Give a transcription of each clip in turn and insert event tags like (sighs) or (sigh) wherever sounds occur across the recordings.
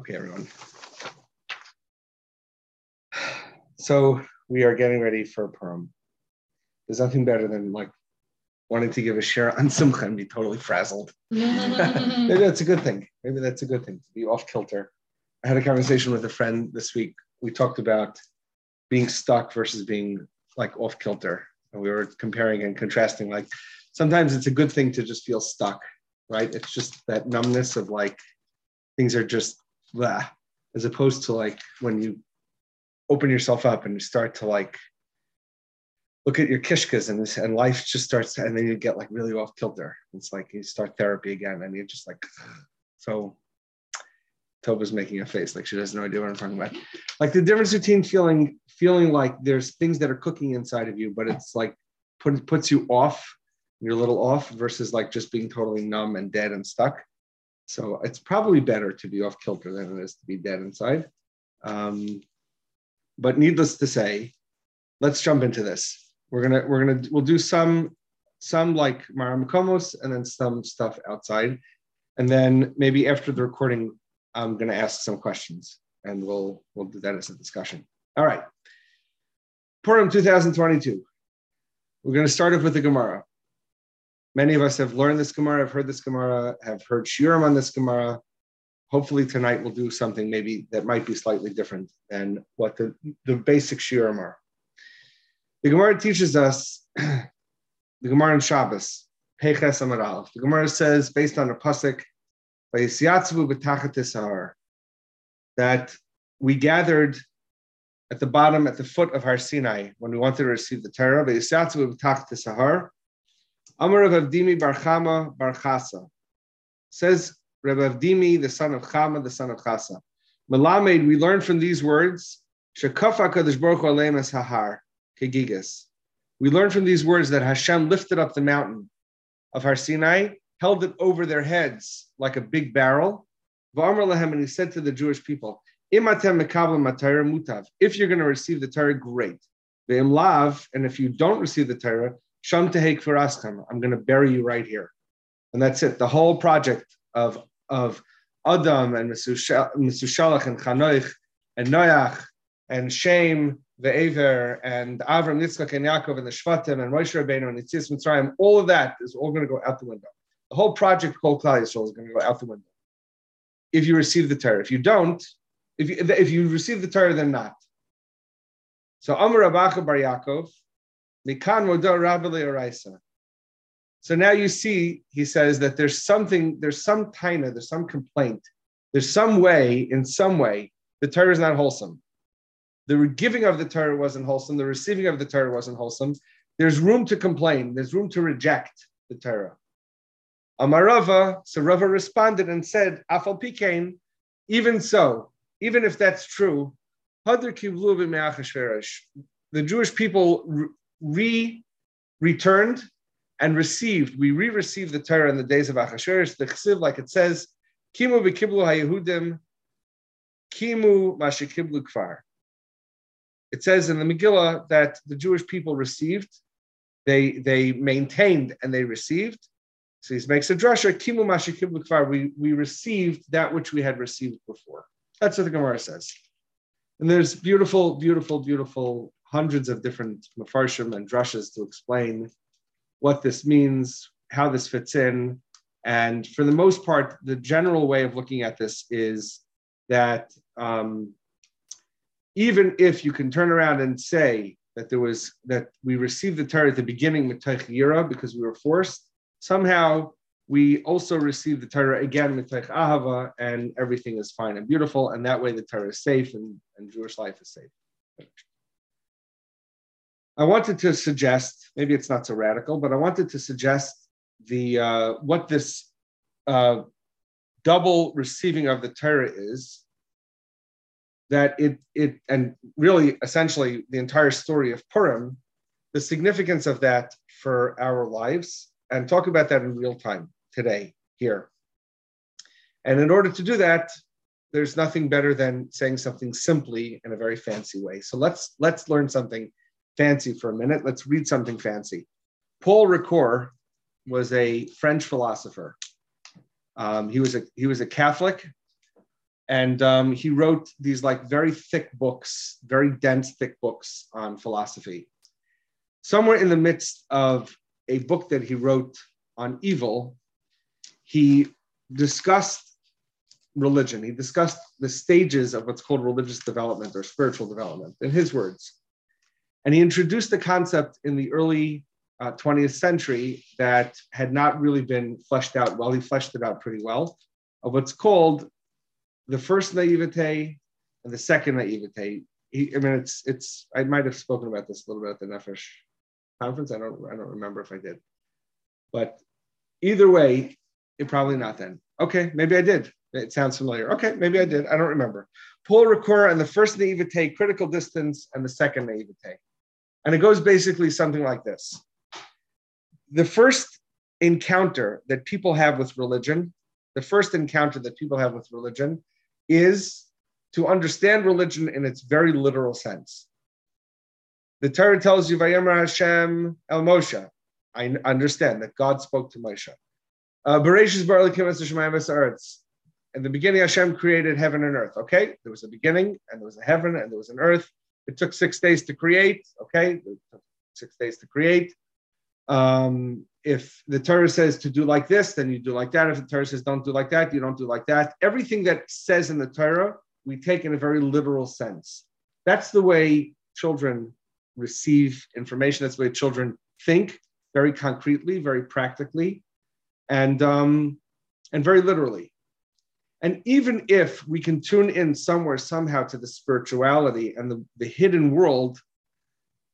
Okay, everyone. So we are getting ready for Purim. There's nothing better than like wanting to give a share on Simcha and be totally frazzled. (laughs) Maybe that's a good thing. Maybe that's a good thing to be off kilter. I had a conversation with a friend this week. We talked about being stuck versus being like off kilter. And we were comparing and contrasting. Like sometimes it's a good thing to just feel stuck, right? It's just that numbness of like things are just blah, as opposed to like when you open yourself up and you start to like look at your kishkas and, and life just starts and then you get like really off kilter. It's like you start therapy again and you're just like (sighs) so Toba's making a face like she has no idea what I'm talking about. Like the difference between feeling feeling like there's things that are cooking inside of you, but it's like put, puts you off, you're a little off versus like just being totally numb and dead and stuck. So it's probably better to be off kilter than it is to be dead inside. Um, but needless to say, let's jump into this. We're gonna we're gonna we'll do some some like Maramakomos and then some stuff outside. And then maybe after the recording, I'm to ask some questions and we'll we'll do that as a discussion. All right. Purim 2022. We're to start off with the Gemara. Many of us have learned this Gemara, have heard this Gemara, have heard Shiurim on this Gemara. Hopefully tonight we'll do something maybe that might be slightly different than what the, the basic Shiurim are. The Gemara teaches us, (clears throat) the Gemara in Shabbos, Peches Amar The Gemara says, based on a pasuk, that we gathered at the bottom, at the foot of Har Sinai, when we wanted to receive the Torah. Amar Rav Avdimi Bar Chama Bar Chasa. Says Rav Avdimi, the son of Chama, the son of Chasa. Melamed, we learn from these words, Shekafa Kadosh Baruch es Hahar, Kegigas. We learn from these words that Hashem lifted up the mountain of Har Sinai held it over their heads like a big barrel. And he said to the Jewish people, If you're going to receive the Torah, great. The Imlav, and if you don't receive the Torah, I'm going to bury you right here. And that's it. The whole project of, of Adam and Mesushalach and Chanoich and Noach and Shem, the Aver, and Avram, Yitzchak, and Yaakov, and the Shvatim, and Moshe Rabbeinu, and Yitzias Mitzrayim, all of that is all going to go out the window the whole project called Klal Yisrael is going to go out the window. If you receive the Torah, if you don't, if you, if you receive the Torah, then not. So Amar Abacha Bar Yaakov, So now you see, he says that there's something, there's some taina, there's some complaint, there's some way, in some way, the Torah is not wholesome. The giving of the Torah wasn't wholesome, the receiving of the Torah wasn't wholesome. There's room to complain, there's room to reject the Torah. Amarava, so Rava responded and said, Afal Pikain, even so, even if that's true, the Jewish people re returned and received, we re received the Torah in the days of Achashverosh, the Chsiv, like it says, Kimu v'kiblu haYehudim, Kimu mashikiblu kfar. It says in the Megillah that the Jewish people received, they, they maintained and they received, so he makes a drasha, kimu mashi we, we received that which we had received before. That's what the Gemara says. And there's beautiful, beautiful, beautiful hundreds of different meforshim and drushes to explain what this means, how this fits in. And for the most part, the general way of looking at this is that um, even if you can turn around and say that there was that we received the Torah at the beginning with because we were forced, somehow we also received the Torah again with Ahava, and everything is fine and beautiful, and that way the Torah is safe and, and Jewish life is safe. I wanted to suggest, maybe it's not so radical, but I wanted to suggest the uh, what this uh, double receiving of the Torah is. That it it and really essentially the entire story of Purim, the significance of that for our lives and talk about that in real time today here. And in order to do that, there's nothing better than saying something simply in a very fancy way. So let's let's learn something fancy for a minute. Let's read something fancy. Paul Ricoeur was a French philosopher. Um, he was a he was a Catholic, and um, he wrote these like very thick books, very dense, thick books on philosophy. Somewhere in the midst of a book that he wrote on evil, he discussed religion. He discussed the stages of what's called religious development or spiritual development, in his words. And he introduced the concept in the early uh, 20th century that had not really been fleshed out well. He fleshed it out pretty well of what's called the first naivete and the second naivete. He, I mean, it's it's. I might have spoken about this a little bit at the Nefesh conference. I don't I don't remember if I did, but either way, it probably not then. Okay, maybe I did. It sounds familiar. Okay, maybe I did. I don't remember. Paul Ricoeur and the first naivete, critical distance, and the second naivete. And it goes basically something like this. The first encounter that people have with religion, the first encounter that people have with religion is to understand religion in its very literal sense. The Torah tells you, Vayomer Hashem El Moshe. I understand that God spoke to Moshe. Uh, Bereshis In the beginning, Hashem created heaven and earth. Okay, there was a beginning, and there was a heaven, and there was an earth. It took six days to create. Okay, six days to create. Um, if the Torah says to do like this, then you do like that. If the Torah says don't do like that, you don't do like that. Everything that says in the Torah, we take in a very literal sense. That's the way children receive information. That's the way children think very concretely, very practically, and um, and very literally. And even if we can tune in somewhere somehow to the spirituality and the, the hidden world,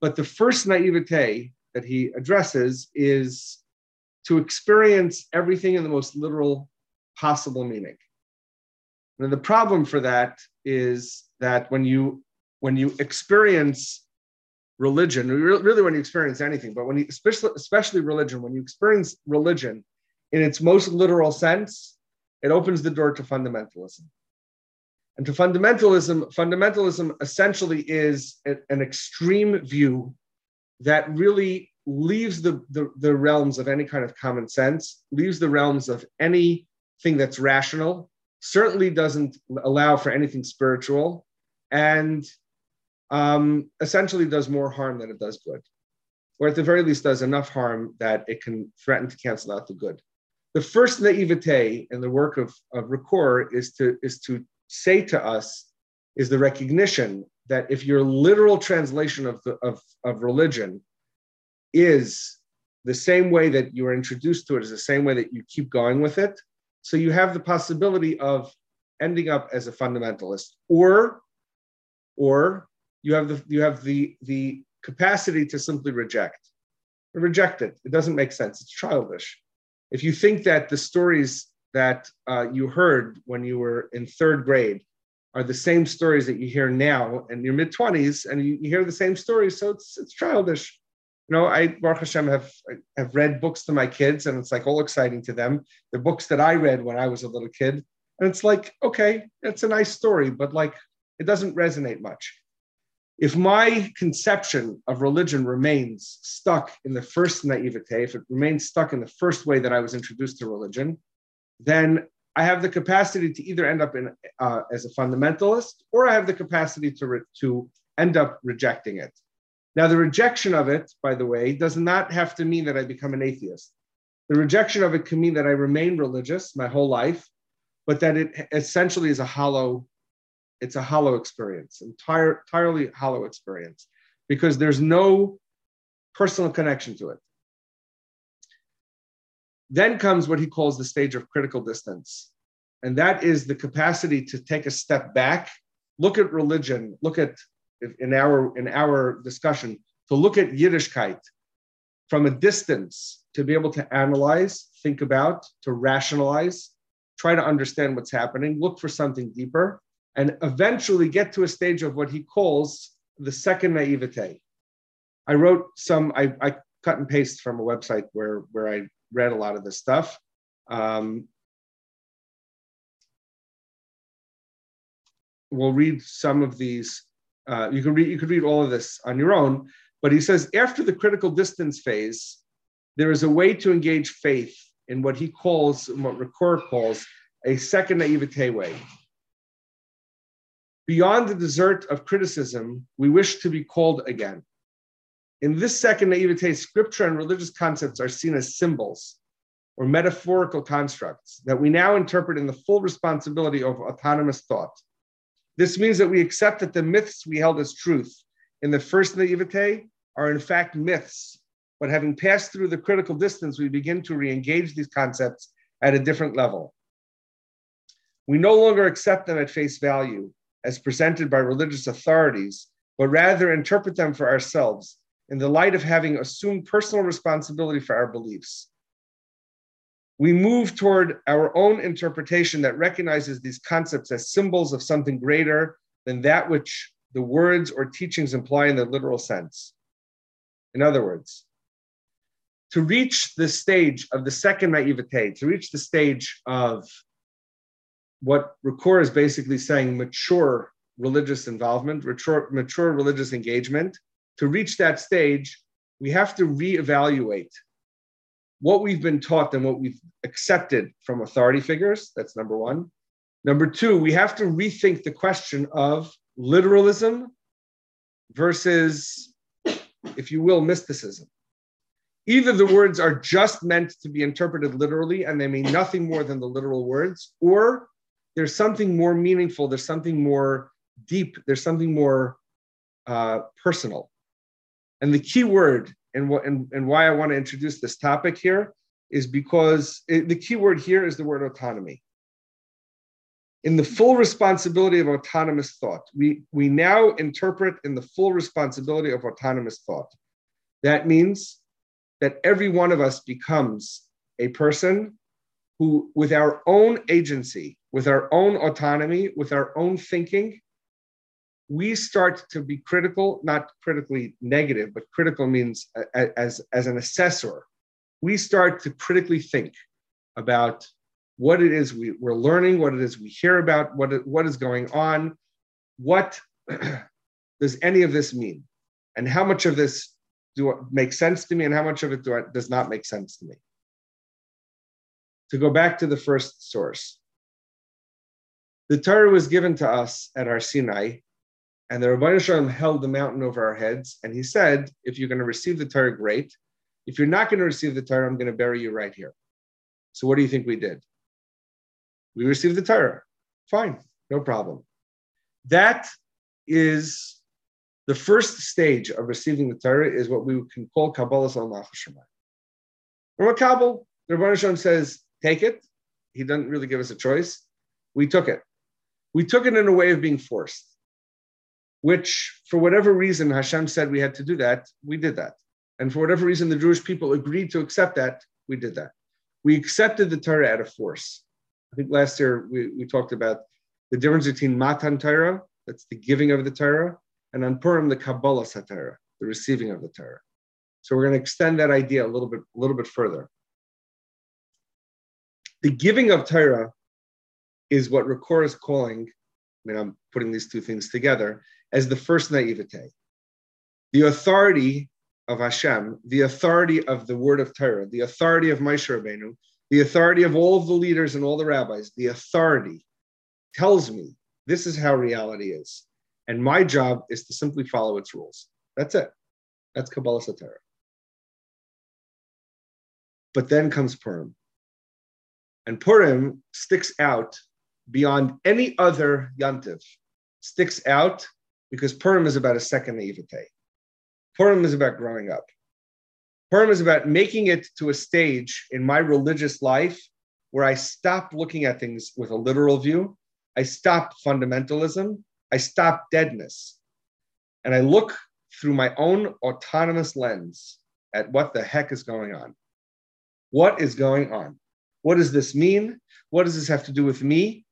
but the first naivete that he addresses is to experience everything in the most literal possible meaning. And the problem for that is that when you when you experience religion, really when you experience anything, but when you especially especially religion, when you experience religion in its most literal sense, it opens the door to fundamentalism. And to fundamentalism, fundamentalism essentially is an extreme view that really leaves the, the, the realms of any kind of common sense, leaves the realms of anything that's rational, certainly doesn't allow for anything spiritual, and um, essentially does more harm than it does good, or at the very least does enough harm that it can threaten to cancel out the good. The first naivete in the work of, of is to, is to say to us, is the recognition that if your literal translation of, the, of, of religion is the same way that you are introduced to it is the same way that you keep going with it, so you have the possibility of ending up as a fundamentalist, or or you have the you have the the capacity to simply reject. Reject it. It doesn't make sense. It's childish. If you think that the stories that uh, you heard when you were in third grade are the same stories that you hear now in your mid 20s and you, you, hear the same stories so it's it's childish. You know i baruch hashem have have read books to my kids and it's like all exciting to them. The books that i read when i was a little kid and it's like okay it's a nice story but like it doesn't resonate much if my conception of religion remains stuck in the first naivete if it remains stuck in the first way that i was introduced to religion then I have the capacity to either end up in uh, as a fundamentalist or I have the capacity to, re- to end up rejecting it. Now, the rejection of it, by the way, does not have to mean that I become an atheist. The rejection of it can mean that I remain religious my whole life, but that it essentially is a hollow, it's a hollow experience, entire, entirely hollow experience, because there's no personal connection to it. Then comes what he calls the stage of critical distance. And that is the capacity to take a step back, look at religion, look at in our in our discussion, to look at Yiddishkeit from a distance, to be able to analyze, think about, to rationalize, try to understand what's happening, look for something deeper, and eventually get to a stage of what he calls the second naivete. I wrote some, I, I cut and paste from a website where, where I read a lot of this stuff. Um, we'll read some of these. Uh, you can read you could read all of this on your own. But he says after the critical distance phase, there is a way to engage faith in what he calls, what Ricoeur calls, a second naivete way. Beyond the desert of criticism, we wish to be called again. In this second naivete, scripture and religious concepts are seen as symbols or metaphorical constructs that we now interpret in the full responsibility of autonomous thought. This means that we accept that the myths we held as truth in the first naivete are in fact myths, but having passed through the critical distance, we begin to re engage these concepts at a different level. We no longer accept them at face value as presented by religious authorities, but rather interpret them for ourselves in the light of having assumed personal responsibility for our beliefs. We move toward our own interpretation that recognizes these concepts as symbols of something greater than that which the words or teachings imply in the literal sense. In other words, to reach the stage of the second naivete, to reach the stage of what Ricoeur is basically saying mature religious involvement, mature, mature religious engagement, to reach that stage, we have to reevaluate what we've been taught and what we've accepted from authority figures. That's number one. Number two, we have to rethink the question of literalism versus, if you will, mysticism. Either the words are just meant to be interpreted literally and they mean nothing more than the literal words, or there's something more meaningful, there's something more deep, there's something more uh, personal. And the key word and, what, and, and why I want to introduce this topic here is because it, the key word here is the word autonomy. In the full responsibility of autonomous thought, we, we now interpret in the full responsibility of autonomous thought. That means that every one of us becomes a person who, with our own agency, with our own autonomy, with our own thinking, we start to be critical, not critically negative, but critical means as, as an assessor. We start to critically think about what it is we, we're learning, what it is we hear about, what, what is going on, what (clears throat) does any of this mean, and how much of this do make sense to me, and how much of it do I, does not make sense to me. To go back to the first source, the Torah was given to us at Har Sinai and the Ribbono Shel Olam held the mountain over our heads, and he said, if you're going to receive the Torah, great. If you're not going to receive the Torah, I'm going to bury you right here. So what do you think we did? We received the Torah. Fine, no problem. That is the first stage of receiving the Torah is what we can call Kabbalah Salam From a Kabbalah, the Ribbono Shel Olam says, take it. He doesn't really give us a choice. We took it. We took it in a way of being forced which for whatever reason Hashem said we had to do that, we did that. And for whatever reason the Jewish people agreed to accept that, we did that. We accepted the Torah out of force. I think last year we, we talked about the difference between Matan Torah, that's the giving of the Torah, and on Purim, the Kabbalah Torah, the receiving of the Torah. So we're going to extend that idea a little bit, a little bit further. The giving of Torah is what Ricoeur is calling, I mean, I'm putting these two things together, as the first naivete. The authority of Hashem, the authority of the word of Torah, the authority of Moshe Rabbeinu, the authority of all of the leaders and all the rabbis, the authority tells me this is how reality is. And my job is to simply follow its rules. That's it. That's Kabbalas HaTorah. But then comes Purim. And Purim sticks out beyond any other yantiv, sticks out because Purim is about a second naivete. Purim is about growing up. Purim is about making it to a stage in my religious life where I stop looking at things with a literal view. I stop fundamentalism. I stop deadness. And I look through my own autonomous lens at what the heck is going on. What is going on? What does this mean? What does this have to do with me?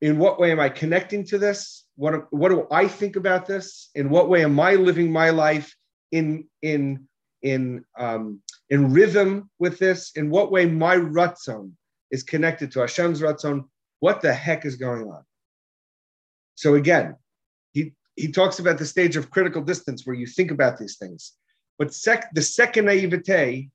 In what way am I connecting to this? What, what do I think about this? In what way am I living my life in, in, in, um, in rhythm with this? In what way my ratzon is connected to Hashem's ratzon? What the heck is going on? So again, he, he talks about the stage of critical distance where you think about these things. But sec, the second naivete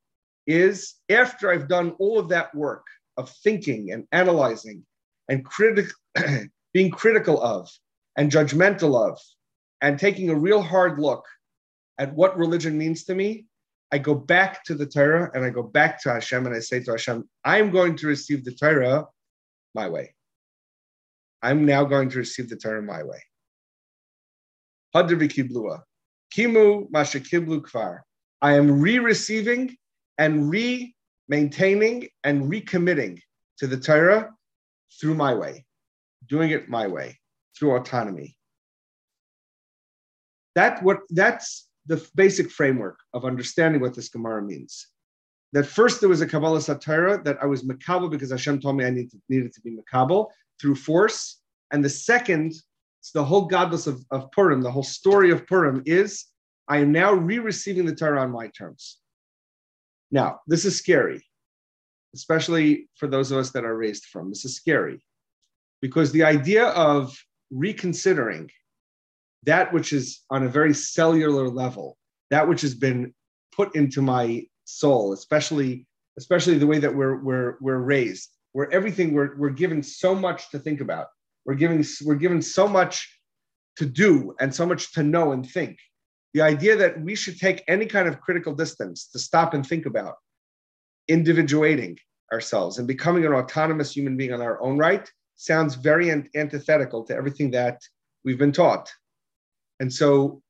is after I've done all of that work of thinking and analyzing and criti- (clears throat) being critical of and judgmental of, and taking a real hard look at what religion means to me, I go back to the Torah and I go back to Hashem and I say to Hashem, I'm going to receive the Torah my way. I'm now going to receive the Torah my way. Kimu Mashakiblu Kfar. I am re-receiving and re-maintaining and recommitting to the Torah through my way, doing it my way, through autonomy. That what that's the basic framework of understanding what this Gemara means. That first there was a Kabbalah Satira that I was Makabal because Hashem told me I need to, needed to be Makabal through force. And the second, it's the whole gadlus of, of Purim, the whole story of Purim is I am now re-receiving the Torah on my terms. Now, this is scary, especially for those of us that are raised from. This is scary because the idea of reconsidering that which is on a very cellular level, that which has been put into my soul, especially especially the way that we're we're we're raised, where everything we're we're given so much to think about. We're giving we're given so much to do and so much to know and think. The idea that we should take any kind of critical distance to stop and think about individuating ourselves and becoming an autonomous human being on our own right sounds very antithetical to everything that we've been taught. And so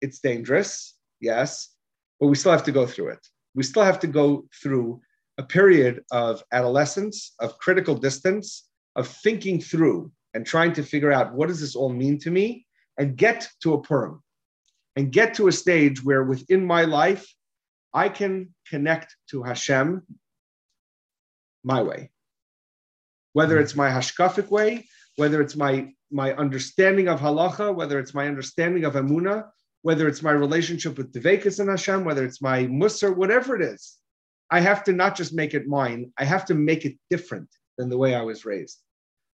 it's dangerous, yes, but we still have to go through it. We still have to go through a period of adolescence, of critical distance, of thinking through and trying to figure out what does this all mean to me and get to a Purim and get to a stage where within my life, I can connect to Hashem my way. Whether it's my hashkafic way, whether it's my my understanding of halacha, whether it's my understanding of emuna, whether it's my relationship with Devekas and Hashem, whether it's my musar, whatever it is, I have to not just make it mine, I have to make it different than the way I was raised.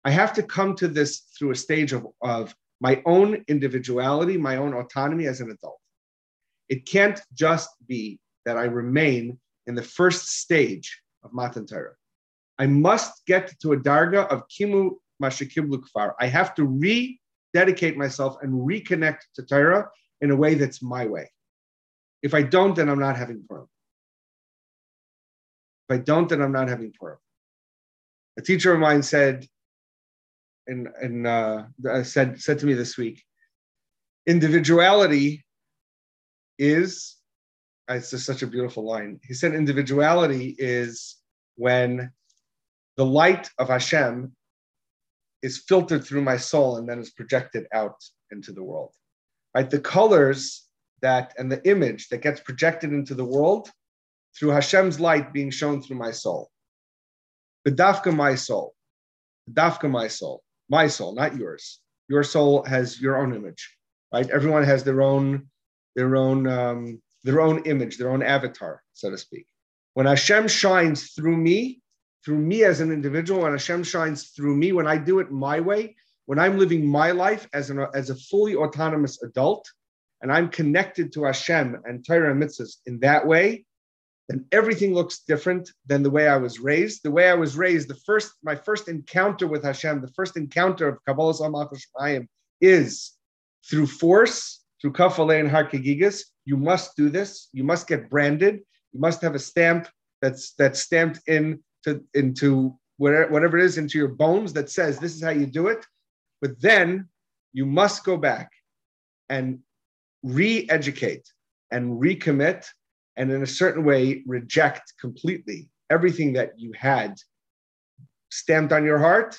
I have to come to this through a stage of, of my own individuality, my own autonomy as an adult. It can't just be that I remain in the first stage of Matan Torah. I must get to a darga of Kimu Mashikiblu Kfar. I have to rededicate myself and reconnect to Torah in a way that's my way. If I don't, then I'm not having Purim. If I don't, then I'm not having Purim. A teacher of mine said, and, and uh, said, said to me this week, individuality is, it's just such a beautiful line. He said, individuality is when the light of Hashem is filtered through my soul and then is projected out into the world. Right? The colors that and the image that gets projected into the world through Hashem's light being shown through my soul. Bedafka my soul. Bedafka my soul. My soul, not yours. Your soul has your own image. Right? Everyone has their own, their own, um, their own image, their own avatar, so to speak. When Hashem shines through me, through me as an individual, and Hashem shines through me when I do it my way, when I'm living my life as, an, as a fully autonomous adult, and I'm connected to Hashem and Torah and mitzvahs in that way, then everything looks different than the way I was raised. The way I was raised, the first, my first encounter with Hashem, the first encounter of Kabbalah Shemaim is through force, through kafale and. You must do this. You must get branded. You must have a stamp that's that's stamped in to into whatever, whatever it is into your bones that says this is how you do it. But then you must go back and re-educate and recommit and in a certain way reject completely everything that you had stamped on your heart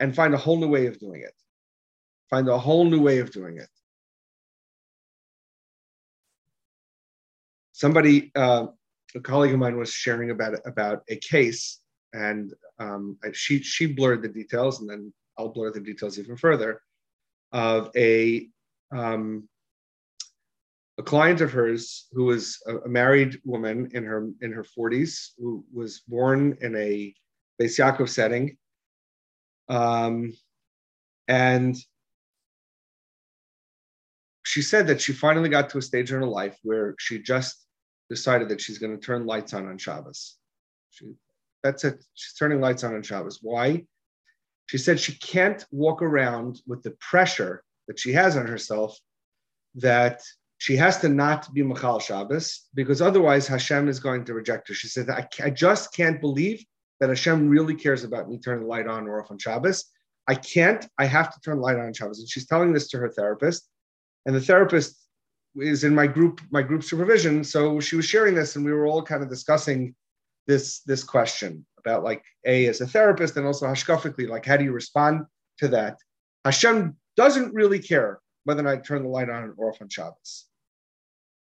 and find a whole new way of doing it. Find a whole new way of doing it. Somebody, uh, a colleague of mine was sharing about about a case, and um, she she blurred the details, and then I'll blur the details even further of a um, a client of hers who was a, married woman in her in her 40s who was born in a Beis Yaakov setting, um, and she said that she finally got to a stage in her life where she just decided that she's going to turn lights on on Shabbos. She, that's it. She's turning lights on on Shabbos. Why? She said she can't walk around with the pressure that she has on herself that she has to not be Machal Shabbos because otherwise Hashem is going to reject her. She said, I, I just can't believe that Hashem really cares about me turning the light on or off on Shabbos. I can't. I have to turn the light on Shabbos. And she's telling this to her therapist. And the therapist is in my group, my group supervision. So she was sharing this, and we were all kind of discussing this, this question about like A as a therapist and also hashkafically, like how do you respond to that? Hashem doesn't really care whether I turn the light on or off on Shabbos.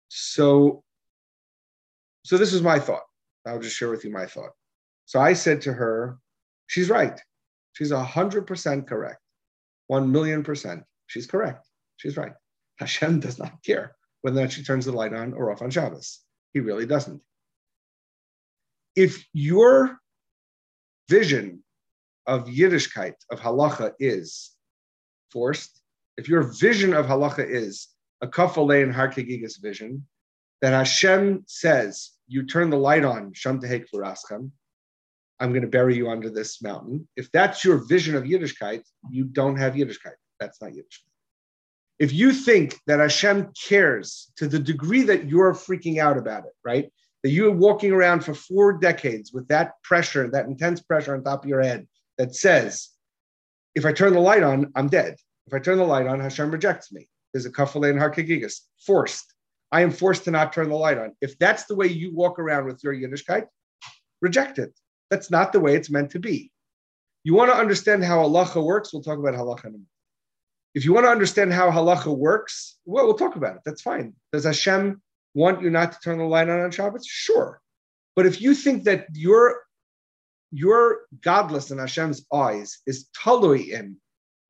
So, so this is my thought. I'll just share with you my thought. So I said to her, she's right. She's a hundred percent correct. One million percent. She's correct. She's right. Hashem does not care whether or not she turns the light on or off on Shabbos. He really doesn't. If your vision of Yiddishkeit, of halacha, is forced, if your vision of halacha is a kafale and harkegigas vision, that Hashem says, you turn the light on, sham tehek furaschem, I'm going to bury you under this mountain. If that's your vision of Yiddishkeit, you don't have Yiddishkeit. That's not Yiddishkeit. If you think that Hashem cares to the degree that you're freaking out about it, right? That you're walking around for four decades with that pressure, that intense pressure on top of your head that says, if I turn the light on, I'm dead. If I turn the light on, Hashem rejects me. There's a kafale and harkagigas, forced. I am forced to not turn the light on. If that's the way you walk around with your Yiddishkeit, reject it. That's not the way it's meant to be. You want to understand how halacha works? We'll talk about halacha in a minute. If you want to understand how halacha works, well, we'll talk about it. That's fine. Does Hashem want you not to turn the light on on Shabbat? Sure. But if you think that your your gadlus in Hashem's eyes is talui in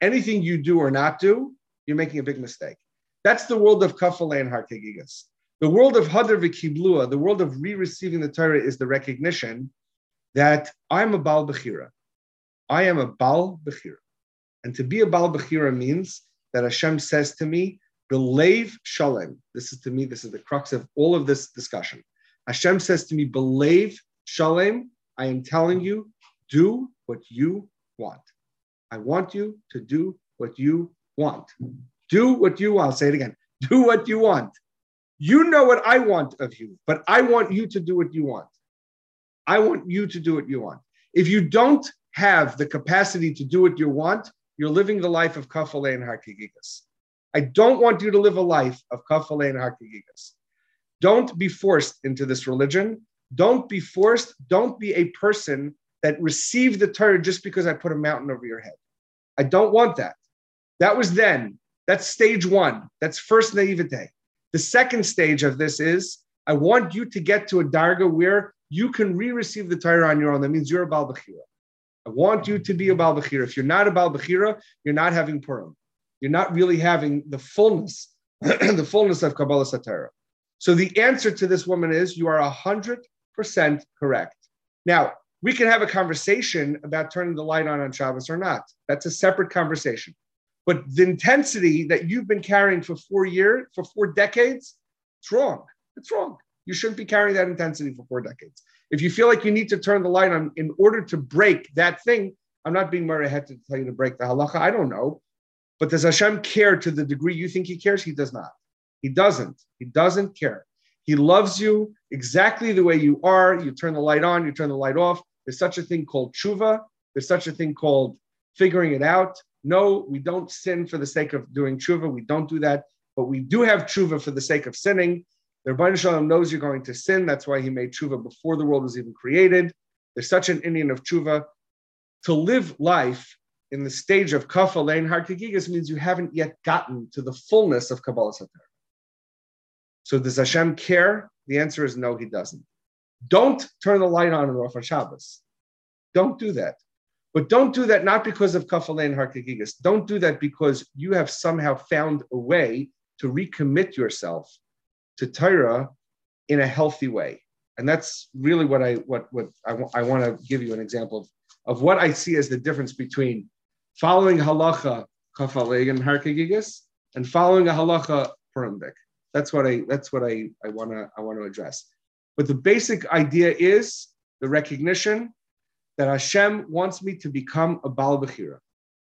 anything you do or not do, you're making a big mistake. That's the world of kafale and harkegigas. The world of hadar v'kiblua, the world of re-receiving the Torah, is the recognition that I'm a bal bechira. I am a Baal Bechira. And to be a Baal Bechira means that Hashem says to me, Belev Shalem. This is to me, this is the crux of all of this discussion. Hashem says to me, Belev Shalem, I am telling you, do what you want. I want you to do what you want. Do what you want. I'll say it again. Do what you want. You know what I want of you, but I want you to do what you want. I want you to do what you want. If you don't have the capacity to do what you want, you're living the life of kafale and harkigigas. I don't want you to live a life of kafale and harkigigas. Don't be forced into this religion. Don't be forced. Don't be a person that received the Torah just because I put a mountain over your head. I don't want that. That was then. That's stage one. That's first naivete. The second stage of this is I want you to get to a darga where you can re-receive the Torah on your own. That means you're a Baal Bechira. I want you to be a Baal Bechira. If you're not a Baal Bechira, you're not having Purim. You're not really having the fullness, (clears throat) the fullness of Kabbalas HaTorah. So the answer to this woman is you are 100% correct. Now, we can have a conversation about turning the light on on Shabbos or not. That's a separate conversation. But the intensity that you've been carrying for four years, for four decades, it's wrong. It's wrong. You shouldn't be carrying that intensity for four decades. If you feel like you need to turn the light on in order to break that thing, I'm not being more ahead to tell you to break the halacha. I don't know. But does Hashem care to the degree you think he cares? He does not. He doesn't. He doesn't care. He loves you exactly the way you are. You turn the light on, you turn the light off. There's such a thing called tshuva. There's such a thing called figuring it out. No, we don't sin for the sake of doing tshuva. We don't do that. But we do have tshuva for the sake of sinning. The Ribbono Shel Olam knows you're going to sin. That's why he made tshuva before the world was even created. There's such an inyan of tshuva. To live life in the stage of kafa lane harkigigas means you haven't yet gotten to the fullness of Kabbalah Satar. So does Hashem care? The answer is no, he doesn't. Don't turn the light on on Shabbos. Don't do that. But don't do that not because of kafa lane harkigigas. Don't do that because you have somehow found a way to recommit yourself to Torah in a healthy way. And that's really what I what what I, w- I want to give you an example of, of what I see as the difference between following halacha kafaleg and harkagigas and following a halacha Purimdik. That's what I that's what I I want to I want to address. But the basic idea is the recognition that Hashem wants me to become a Baal Bechira.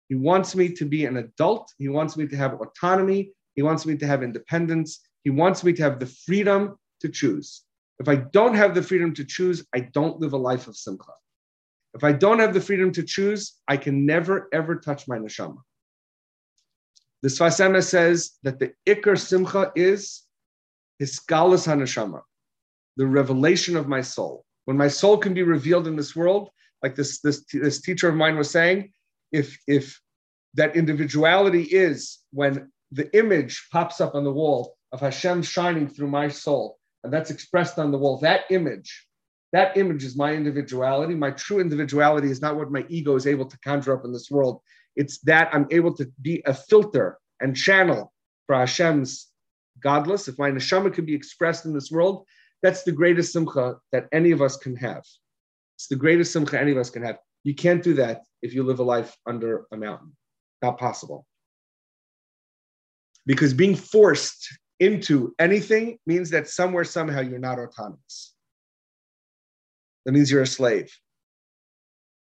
He wants me to be an adult. He wants me to have autonomy. He wants me to have independence. He wants me to have the freedom to choose. If I don't have the freedom to choose, I don't live a life of simcha. If I don't have the freedom to choose, I can never, ever touch my neshama. The Sfas Emes says that the ikar simcha is hisgalus haneshama, the revelation of my soul. When my soul can be revealed in this world, like this, this, this teacher of mine was saying, if, if that individuality is when the image pops up on the wall of Hashem shining through my soul, and that's expressed on the wall, that image, that image is my individuality. My true individuality is not what my ego is able to conjure up in this world. It's that I'm able to be a filter and channel for Hashem's gadlus. If my neshama can be expressed in this world, that's the greatest simcha that any of us can have. It's the greatest simcha any of us can have. You can't do that if you live a life under a mountain. Not possible. Because being forced into anything means that somewhere, somehow, you're not autonomous. That means you're a slave.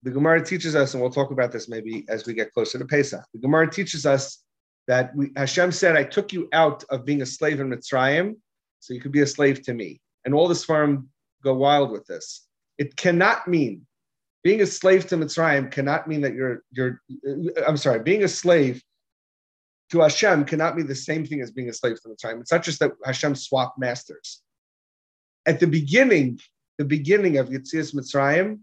The Gemara teaches us, and we'll talk about this maybe as we get closer to Pesach. The Gemara teaches us that we, Hashem said, I took you out of being a slave in Mitzrayim, so you could be a slave to me. And all the Sfarim go wild with this. It cannot mean being a slave to Mitzrayim cannot mean that you're you're I'm sorry, being a slave to Hashem cannot mean the same thing as being a slave to the time. It's not just that Hashem swapped masters. At the beginning, the beginning of Yitzias Mitzrayim,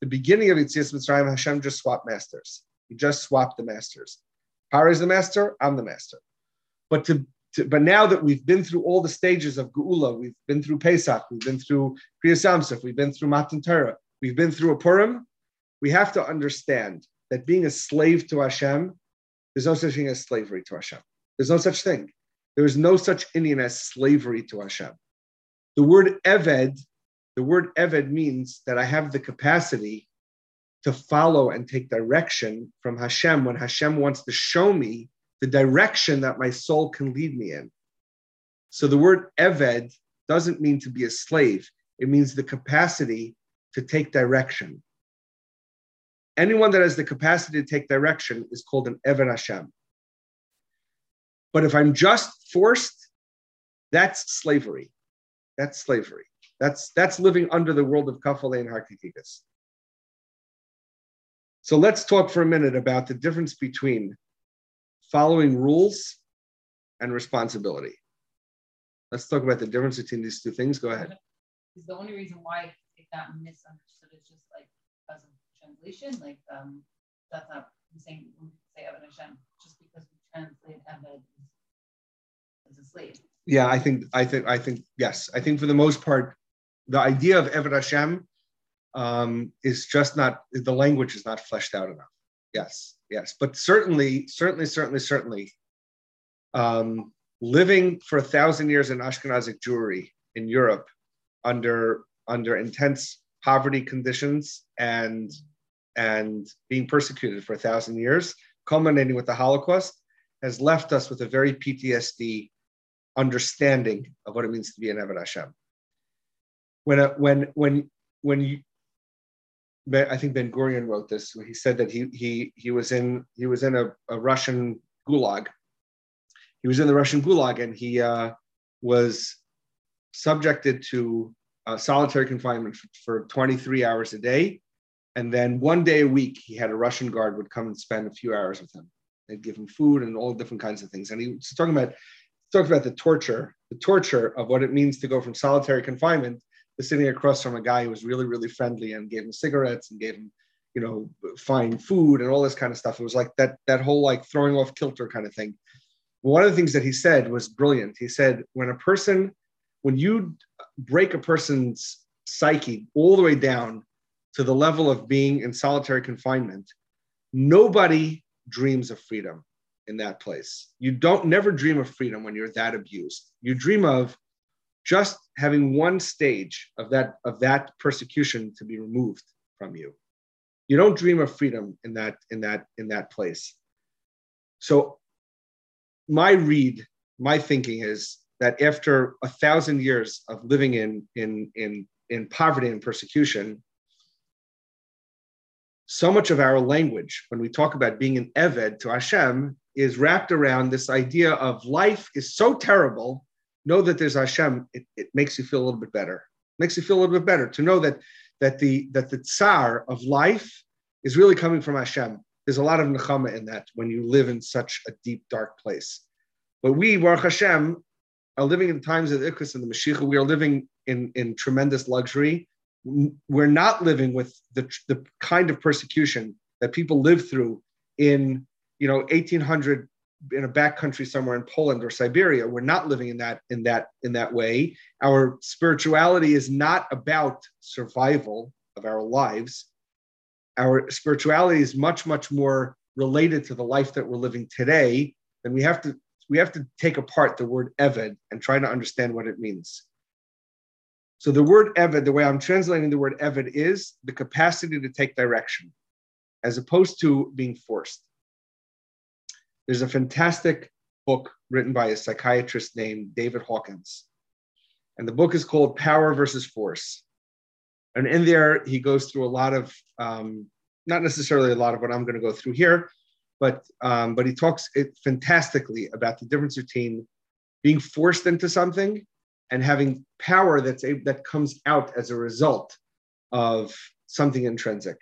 the beginning of Yitzias Mitzrayim, Hashem just swapped masters. He just swapped the masters. Paro is the master, I'm the master. But to, to, but now that we've been through all the stages of Geula, we've been through Pesach, we've been through Kriyas Yamsuf, we've been through Matan Torah, we've been through a Purim, we have to understand that being a slave to Hashem, there's no such thing as slavery to Hashem. There's no such thing. There is no such inyan as slavery to Hashem. The word Eved, the word Eved means that I have the capacity to follow and take direction from Hashem when Hashem wants to show me the direction that my soul can lead me in. So the word Eved doesn't mean to be a slave, it means the capacity to take direction. Anyone that has the capacity to take direction is called an Eved Hashem. But if I'm just forced, that's slavery. That's slavery. That's that's living under the world of kafale and harkikikas. So let's talk for a minute about the difference between following rules and responsibility. Let's talk about the difference between these two things. Go ahead. Is the only reason why it got misunderstood is just like because translation. Like um, that's not I'm saying we say Eved Hashem just because we translate Eved as a slave. Yeah, I think I think I think yes. I think for the most part, the idea of Eved Hashem um, is just not the language is not fleshed out enough. Yes, yes, but certainly, certainly, certainly, certainly, um, living for a thousand years in Ashkenazic Jewry in Europe under under intense poverty conditions and and being persecuted for a thousand years, culminating with the Holocaust, has left us with a very PTSD understanding of what it means to be an Eved Hashem. When a, when when when you I think Ben Gurion wrote this. He said that he he he was in he was in a, a Russian gulag. He was in the Russian gulag, and he uh, was subjected to uh, solitary confinement for 23 hours a day, and then one day a week he had a Russian guard would come and spend a few hours with him. They'd give him food and all different kinds of things. And he was talking about talked about the torture, the torture of what it means to go from solitary confinement to sitting across from a guy who was really, really friendly and gave him cigarettes and gave him, you know, fine food and all this kind of stuff. It was like that, that whole like throwing off kilter kind of thing. One of the things that he said was brilliant. He said, when a person, when you break a person's psyche all the way down to the level of being in solitary confinement, nobody dreams of freedom in that place. You don't never dream of freedom when you're that abused. You dream of just having one stage of that of that persecution to be removed from you you don't dream of freedom in that in that in that place so my read my thinking is that after a thousand years of living in in in in poverty and persecution so much of our language, when we talk about being an Eved to Hashem, is wrapped around this idea of life is so terrible. Know that there's Hashem. It, it makes you feel a little bit better. Makes you feel a little bit better to know that that the that the tsar of life is really coming from Hashem. There's a lot of nechama in that when you live in such a deep, dark place. But we, Baruch Hashem, are living in times of the and the Mashiach. We are living in, in tremendous luxury we're not living with the, the kind of persecution that people lived through in you know 1800 in a back country somewhere in Poland or Siberia. We're not living in that in that in that way. Our spirituality is not about survival of our lives. Our spirituality is much much more related to the life that we're living today. And we have to we have to take apart the word eved and try to understand what it means. So the word Eved, the way I'm translating the word Eved is the capacity to take direction, as opposed to being forced. There's a fantastic book written by a psychiatrist named David Hawkins. And the book is called Power versus Force. And in there, he goes through a lot of, um, not necessarily a lot of what I'm going to go through here, but um, but he talks it fantastically about the difference between being forced into something and having power that's a, that comes out as a result of something intrinsic.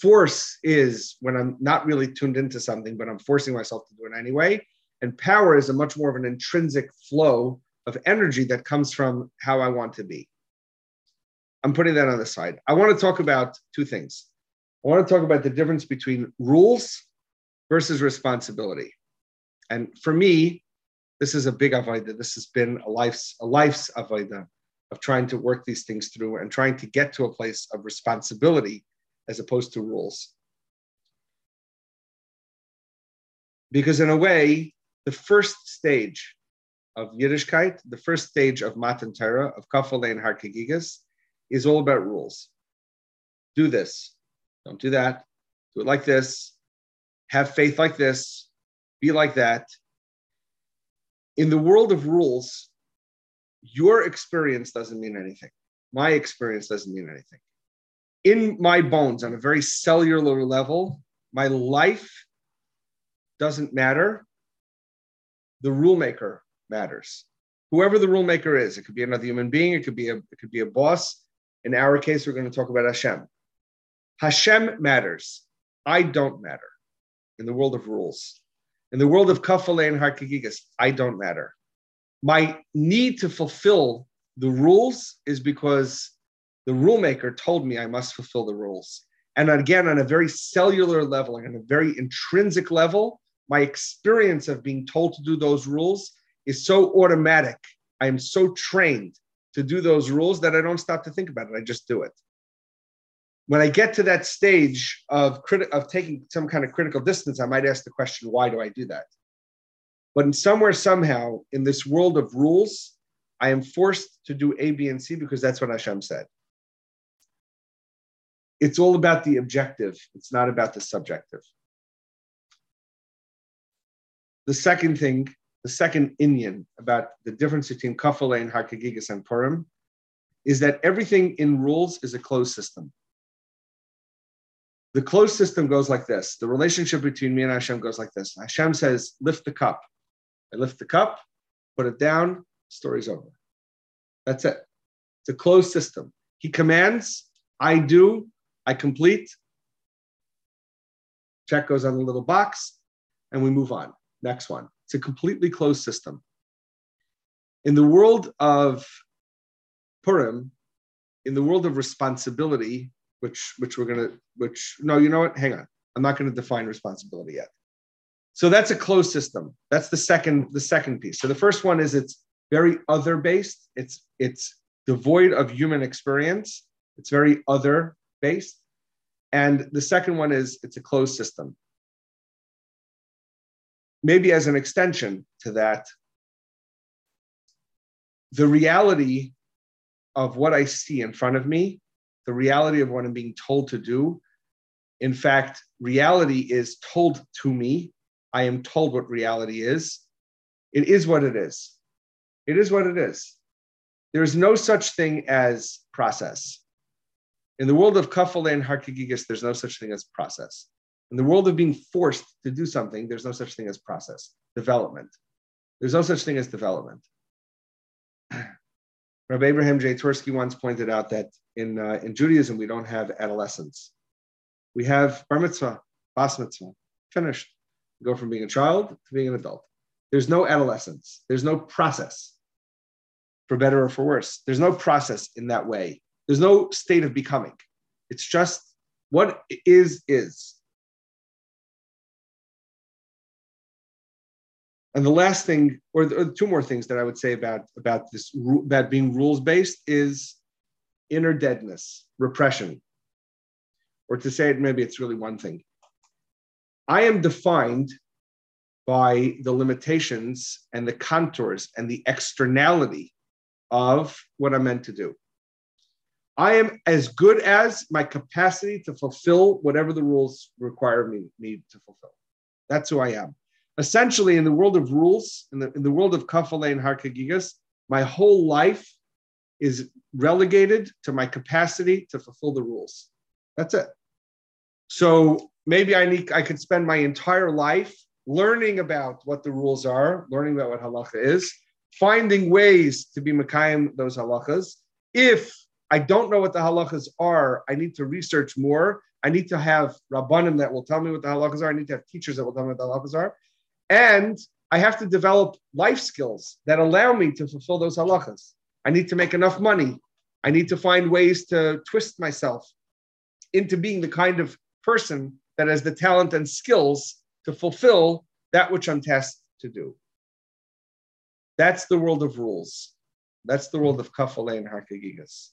Force is when I'm not really tuned into something, but I'm forcing myself to do it anyway. And power is a much more of an intrinsic flow of energy that comes from how I want to be. I'm putting that on the side. I want to talk about two things. I want to talk about the difference between rules versus responsibility. And for me, this is a big avoida. This has been a life's a life's avoida of trying to work these things through and trying to get to a place of responsibility as opposed to rules. Because in a way, the first stage of Yiddishkeit, the first stage of Matan Torah, of Kafale and is all about rules. Do this, don't do that, do it like this, have faith like this, be like that, in the world of rules, your experience doesn't mean anything. My experience doesn't mean anything. In my bones, on a very cellular level, my life doesn't matter. The rule maker matters. Whoever the rule maker is, it could be another human being, it could be a, it could be a boss. In our case, we're going to talk about Hashem. Hashem matters. I don't matter in the world of rules. In the world of kafale and harkagigas, I don't matter. My need to fulfill the rules is because the rulemaker told me I must fulfill the rules. And again, on a very cellular level, and on a very intrinsic level, my experience of being told to do those rules is so automatic. I am so trained to do those rules that I don't stop to think about it. I just do it when I get to that stage of criti- of taking some kind of critical distance, I might ask the question, why do I do that? But in somewhere, somehow, in this world of rules, I am forced to do A, B, and C because that's what Hashem said. It's all about the objective. It's not about the subjective. The second thing, the second inyan about the difference between Kafale and Harkagigas and Purim is that everything in rules is a closed system. The closed system goes like this. The relationship between me and Hashem goes like this. Hashem says, lift the cup. I lift the cup, put it down, story's over. That's it. It's a closed system. He commands, I do, I complete. Check goes on the little box, and we move on. Next one. It's a completely closed system. In the world of Purim, in the world of responsibility, which which we're gonna which no you know what? Hang on. I'm not to define responsibility yet. So that's a closed system. That's the second the second piece. So the first one is it's very other based it's it's devoid of human experience. It's very other based and the second one is it's a closed system. Maybe as an extension to that the reality of what i see in front of me the reality of what I'm being told to do. In fact, reality is told to me. I am told what reality is. It is what it is. It is what it is. There is no such thing as process. In the world of kafale and harkagigas, there's no such thing as process. In the world of being forced to do something, there's no such thing as process, development. There's no such thing as development. Rabbi Abraham J. Twerski once pointed out that in, uh, in Judaism, we don't have adolescence. We have bar mitzvah, bas mitzvah, finished. We go from being a child to being an adult. There's no adolescence. There's no process, for better or for worse. There's no process in that way. There's no state of becoming. It's just what is, is. And the last thing, or, the, or two more things that I would say about, about this, about being rules based is inner deadness, repression. Or to say it, maybe it's really one thing. I am defined by the limitations and the contours and the externality of what I'm meant to do. I am as good as my capacity to fulfill whatever the rules require me, me to fulfill. That's who I am essentially in the world of rules, in the, in the world of kafale and harkagigas, my whole life is relegated to my capacity to fulfill the rules. That's it. So maybe I need I could spend my entire life learning about what the rules are, learning about what halacha is, finding ways to be Mekayim those halachas. If I don't know what the halachas are, I need to research more. I need to have rabbanim that will tell me what the halachas are. I need to have teachers that will tell me what the halachas are. And I have to develop life skills that allow me to fulfill those halachas. I need to make enough money. I need to find ways to twist myself into being the kind of person that has the talent and skills to fulfill that which I'm tasked to do. That's the world of rules. That's the world of kafale and harkagigas.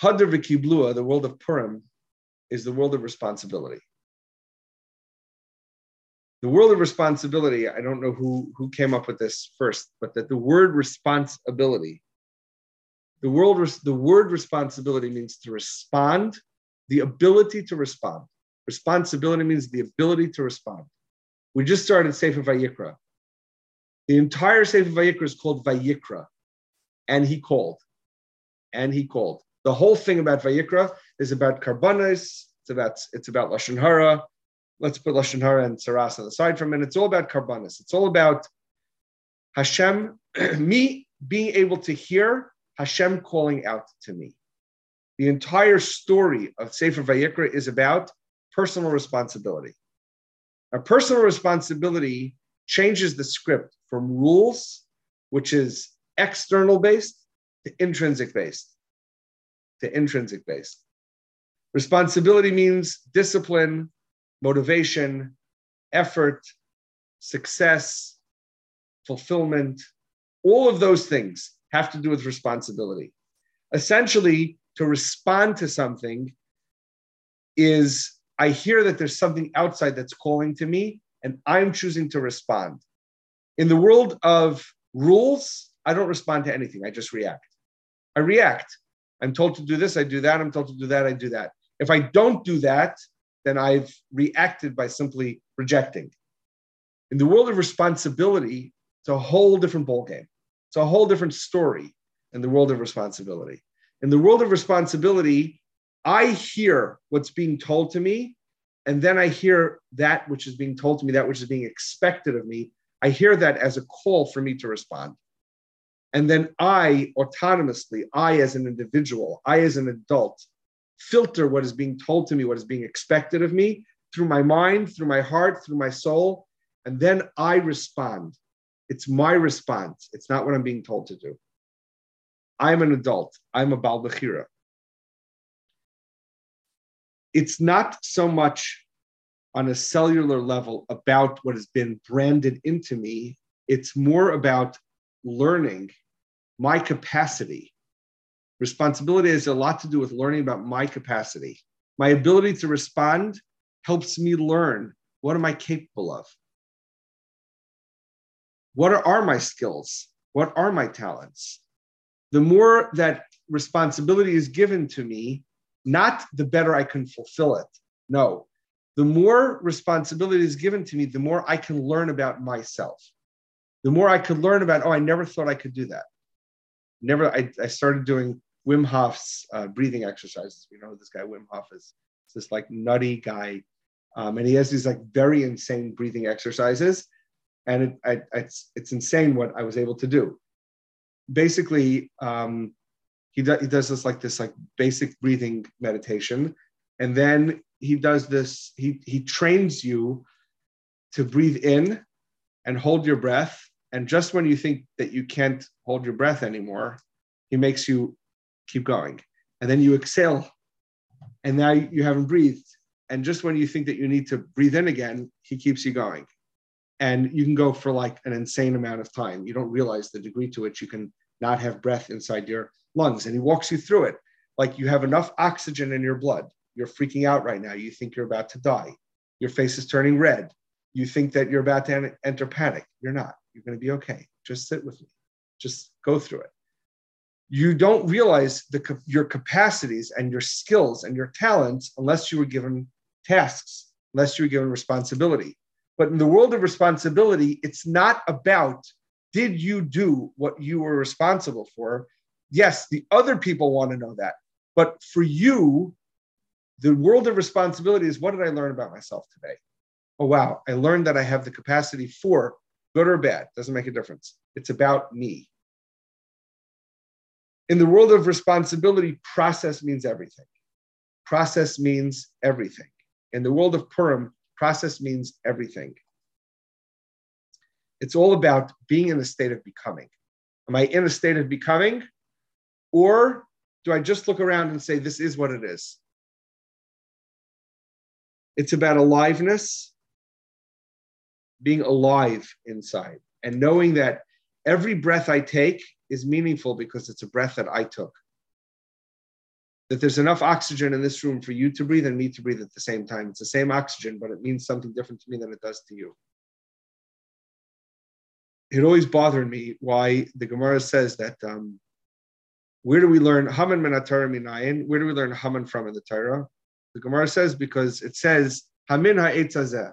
Hadar the world of Purim, is the world of responsibility the world of responsibility i don't know who who came up with this first but that the word responsibility the world the word responsibility means to respond the ability to respond responsibility means the ability to respond we just started Sefer Vayikra. The entire Sefer Vayikra is called Vayikra, and he called, and he called. The whole thing about Vayikra is about karbanis. It's about it's about lashon hara let's put Lashon Hara and Saras on the side for a minute. It's all about Karbanis. It's all about Hashem, (clears throat) me being able to hear Hashem calling out to me. The entire story of Sefer Vayikra is about personal responsibility. A personal responsibility changes the script from rules, which is external based, to intrinsic based. To intrinsic based. Responsibility means discipline, motivation, effort, success, fulfillment, all of those things have to do with responsibility. Essentially, to respond to something is I hear that there's something outside that's calling to me, and I'm choosing to respond. In the world of rules, I don't respond to anything, I just react. I react. I'm told to do this, I do that. I'm told to do that, I do that. If I don't do that, then I've reacted by simply rejecting. In the world of responsibility, it's a whole different ballgame. It's a whole different story in the world of responsibility. In the world of responsibility, I hear what's being told to me, and then I hear that which is being told to me, that which is being expected of me. I hear that as a call for me to respond. And then I autonomously, I as an individual, I as an adult, filter what is being told to me, what is being expected of me through my mind, through my heart, through my soul, and then I respond. It's my response. It's not what I'm being told to do. I'm an adult. I'm a Baal Bechira. It's not so much on a cellular level about what has been branded into me. It's more about learning my capacity Responsibility has a lot to do with learning about my capacity. My ability to respond helps me learn what am I capable of? What are, my skills? What are my talents? The more that responsibility is given to me, not the better I can fulfill it. No, the more responsibility is given to me, the more I can learn about myself. The more I could learn about, oh, I never thought I could do that. Never. I, I started doing Wim Hof's uh, breathing exercises. You know this guy Wim Hof is? This like nutty guy, um, and he has these like very insane breathing exercises, and it, I, it's it's insane what I was able to do. Basically, um, he, do, he does this like this like basic breathing meditation, and then he does this. He he trains you to breathe in and hold your breath, and just when you think that you can't hold your breath anymore, he makes you keep going. And then you exhale, and now you haven't breathed. And just when you think that you need to breathe in again, he keeps you going. And you can go for like an insane amount of time. You don't realize the degree to which you can not have breath inside your lungs. And he walks you through it. Like you have enough oxygen in your blood. You're freaking out right now. You think you're about to die. Your face is turning red. You think that you're about to enter panic. You're not. You're going to be okay. Just sit with me. Just go through it you don't realize the, your capacities and your skills and your talents unless you were given tasks, unless you were given responsibility. But in the world of responsibility, it's not about did you do what you were responsible for? Yes, the other people want to know that. But for you, the world of responsibility is what did I learn about myself today? Oh, wow, I learned that I have the capacity for good or bad, doesn't make a difference. It's about me. In the world of responsibility, process means everything. Process means everything. In the world of Purim, process means everything. It's all about being in a state of becoming. Am I in a state of becoming? Or do I just look around and say, this is what it is? It's about aliveness, being alive inside, and knowing that every breath I take is meaningful because it's a breath that I took. That there's enough oxygen in this room for you to breathe and me to breathe at the same time. It's the same oxygen, but it means something different to me than it does to you. It always bothered me why the Gemara says that um, where do we learn Haman min minayin? Where do we learn Haman from in the Torah? The Gemara says because it says Hamin ha'etzazeh,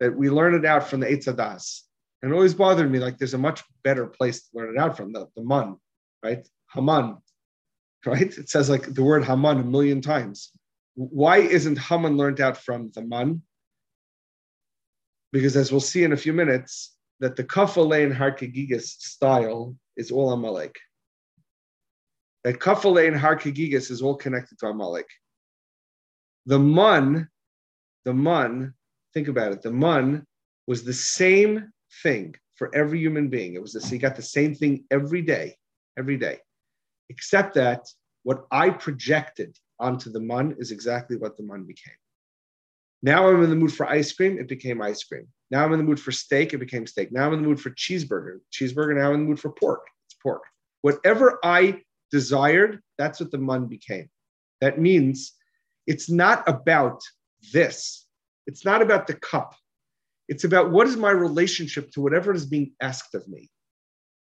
that we learn it out from the Eitzadas. And it always bothered me like there's a much better place to learn it out from, the, the man, right? Haman, right? It says like the word Haman a million times. Why isn't Haman learned out from the man? Because as we'll see in a few minutes, that the Kafale and style is all Amalek. That Kafale and is all connected to Amalek. The Mun, the Mun, think about it, the Mun was the same thing for every human being. It was this, he got the same thing every day, every day. Except that what I projected onto the mun is exactly what the mun became. Now I'm in the mood for ice cream, it became ice cream. Now I'm in the mood for steak, it became steak. Now I'm in the mood for cheeseburger. Cheeseburger, now I'm in the mood for pork. It's pork. Whatever I desired, that's what the mun became. That means it's not about this. It's not about the cup. It's about what is my relationship to whatever is being asked of me.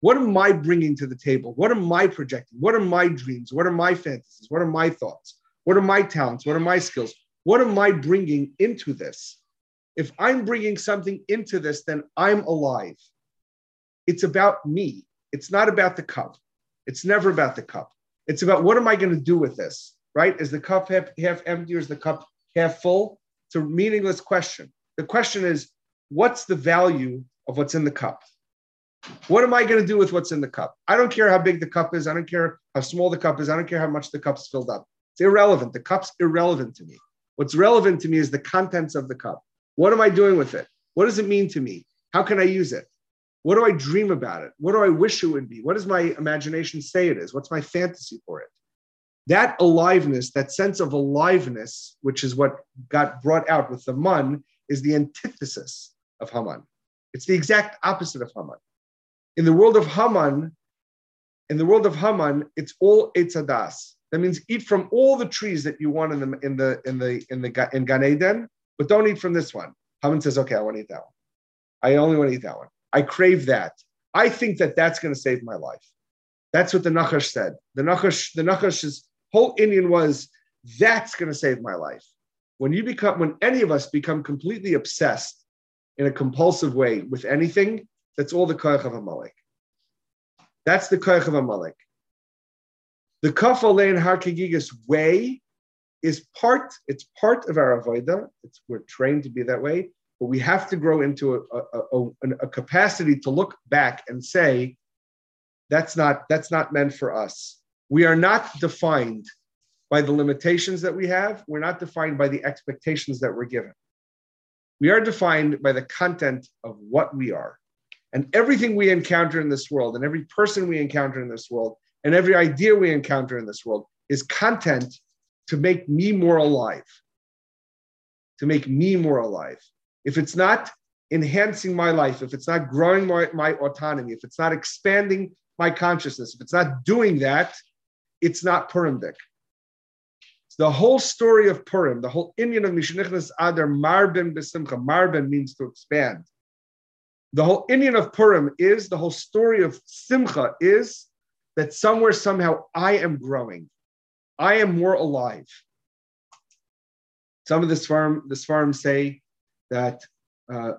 What am I bringing to the table? What am I projecting? What are my dreams? What are my fantasies? What are my thoughts? What are my talents? What are my skills? What am I bringing into this? If I'm bringing something into this, then I'm alive. It's about me. It's not about the cup. It's never about the cup. It's about what am I going to do with this, right? Is the cup half, half empty or is the cup half full? It's a meaningless question. The question is, what's the value of what's in the cup? What am I going to do with what's in the cup? I don't care how big the cup is. I don't care how small the cup is. I don't care how much the cup's filled up. It's irrelevant. The cup's irrelevant to me. What's relevant to me is the contents of the cup. What am I doing with it? What does it mean to me? How can I use it? What do I dream about it? What do I wish it would be? What does my imagination say it is? What's my fantasy for it? That aliveness, that sense of aliveness, which is what got brought out with the mun, is the antithesis of Haman. It's the exact opposite of Haman. In the world of Haman, in the world of Haman, it's all etzadas. That means eat from all the trees that you want in the in the in the in the in Gan Eden, but don't eat from this one. Haman says, "Okay, I want to eat that one. I only want to eat that one. I crave that. I think that that's going to save my life." That's what the Nachash said. The Nachash, the Nachash's whole inyan was, "That's going to save my life." When you become, when any of us become completely obsessed in a compulsive way with anything, that's all the koich of a Amalek. That's the koich of a Amalek. The Kafalein Harkagigas way is part, it's part of our Avodah. It's, we're trained to be that way, but we have to grow into a, a, a, a capacity to look back and say, that's not, that's not meant for us. We are not defined by the limitations that we have. We're not defined by the expectations that we're given. We are defined by the content of what we are. And everything we encounter in this world, and every person we encounter in this world, and every idea we encounter in this world is content to make me more alive. To make me more alive. If it's not enhancing my life, if it's not growing my, my autonomy, if it's not expanding my consciousness, if it's not doing that, it's not Purimdik. The whole story of Purim, the whole inyan of Mishnichnas Adar Marbin Besimcha, Marbin means to expand. The whole inyan of Purim is, the whole story of Simcha is that somewhere, somehow, I am growing. I am more alive. Some of the farm, the farm say that uh,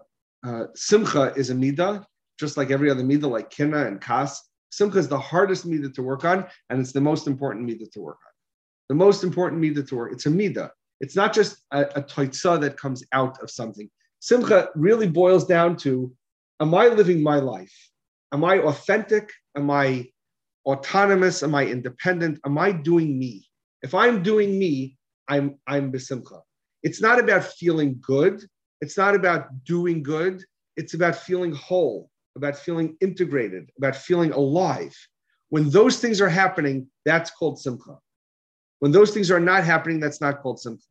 uh, Simcha is a midah, just like every other midah, like Kina and Kas. Simcha is the hardest midah to work on, and it's the most important midah to work on the most important midah to work. It's a midah. It's not just a, a that comes out of something. Simcha really boils down to, am I living my life? Am I authentic? Am I autonomous? Am I independent? Am I doing me? If I'm doing me, I'm I'm besimcha. It's not about feeling good. It's not about doing good. It's about feeling whole, about feeling integrated, about feeling alive. When those things are happening, that's called simcha. When those things are not happening, that's not called simcha.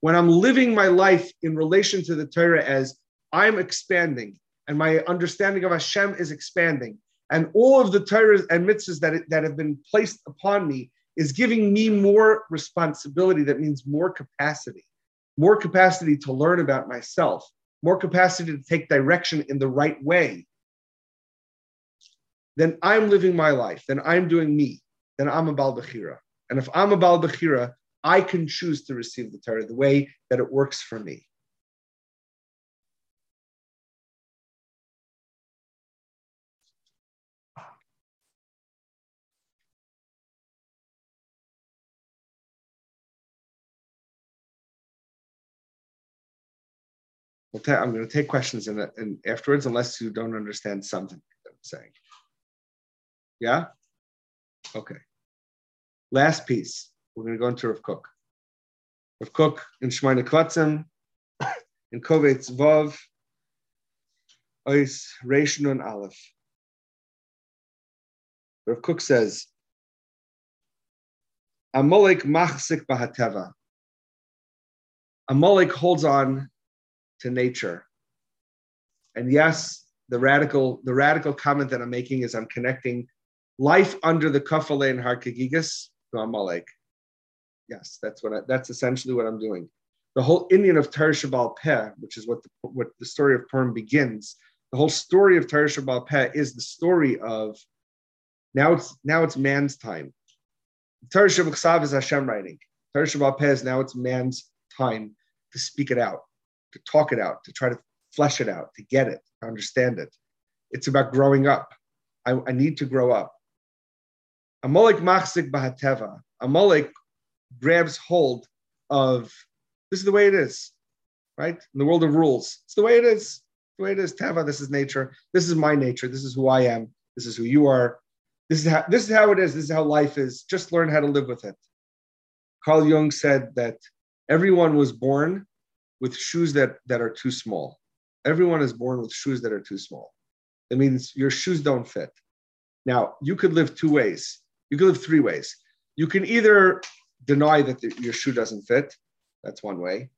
When I'm living my life in relation to the Torah as I'm expanding and my understanding of Hashem is expanding, and all of the Torah and mitzvahs that, that have been placed upon me is giving me more responsibility. That means more capacity, more capacity to learn about myself, more capacity to take direction in the right way. Then I'm living my life. Then I'm doing me. Then I'm a Baal Bechira. And if I'm a Baal Bechira, I can choose to receive the Torah the way that it works for me. I'm going to take questions in, in afterwards, unless you don't understand something that I'm saying. Yeah? Okay. Last piece, we're going to go into Rav Kook. Rav Kook in Shemonah Kevatzim, in Kovetz Vav, Ois Reish Nun Aleph. Rav Kook says, Amalek machzik bahateva. Amalek holds on to nature. And yes, the radical, the radical comment that I'm making is I'm connecting life under the kafale and harkagigas Amalek. Yes, that's what I, that's essentially what I'm doing. The whole inyan of Tar Shabal Peh, which is what the, what the story of Purim begins. The whole story of Tar Shabal Peh is the story of now it's now it's man's time. Tar Shabal is Hashem writing. Tar Shabal Peh is now it's man's time to speak it out, to talk it out, to try to flesh it out, to get it, to understand it. It's about growing up. I, I need to grow up. Amalek machzik bahateva. Amalek grabs hold of this is the way it is, right? In the world of rules, it's the way it is. The way it is. Teva. This is nature. This is my nature. This is who I am. This is who you are. This is how this is how it is. This is how life is. Just learn how to live with it. Carl Jung said that everyone was born with shoes that, that are too small. Everyone is born with shoes that are too small. That means your shoes don't fit. Now, you could live two ways. You can live three ways. You can either deny that the, your shoe doesn't fit. That's one way.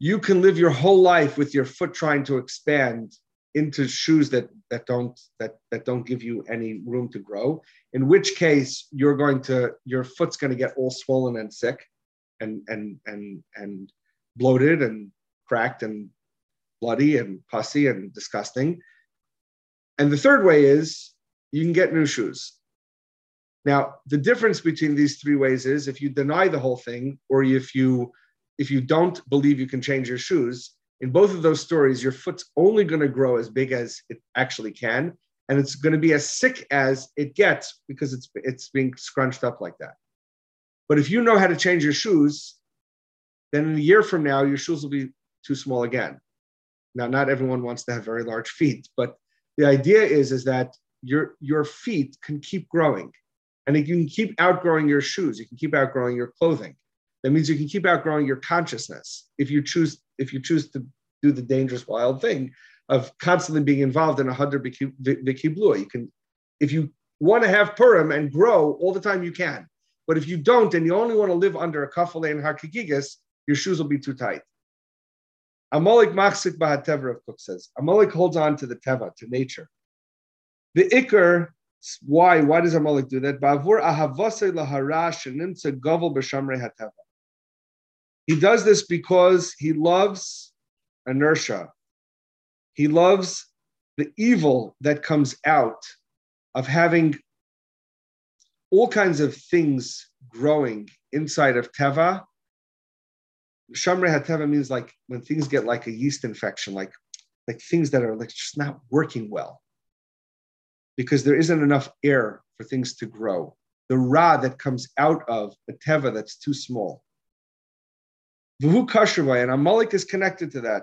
You can live your whole life with your foot trying to expand into shoes that that don't that that don't give you any room to grow. In which case, you're going to your foot's going to get all swollen and sick, and and and and bloated and cracked and bloody and pussy and disgusting. And the third way is you can get new shoes. Now, the difference between these three ways is if you deny the whole thing, or if you if you don't believe you can change your shoes, in both of those stories, your foot's only going to grow as big as it actually can, and it's going to be as sick as it gets because it's it's being scrunched up like that. But if you know how to change your shoes, then a year from now, your shoes will be too small again. Now, not everyone wants to have very large (laughs) feet, but the idea is, is that your, your feet can keep growing and you can keep outgrowing your shoes. You can keep outgrowing your clothing. That means you can keep outgrowing your consciousness if you choose if you choose to do the dangerous wild thing of constantly being involved in a hundred blue. You can, if you want to have Purim and grow all the time, you can. But if you don't, and you only want to live under a kafale and hakigigas, your shoes will be too tight. Amalek machzik b'hateva, Rav Kook says. Amalek holds on to the teva, to nature. The ikr, why? Why does Amalek do that? He does this because he loves inertia. He loves the evil that comes out of having all kinds of things growing inside of teva. Shamre hateva means like when things get like a yeast infection, like like things that are like just not working well, because there isn't enough air for things to grow. The ra that comes out of a teva that's too small. V'hu kashrvay, and Amalek is connected to that.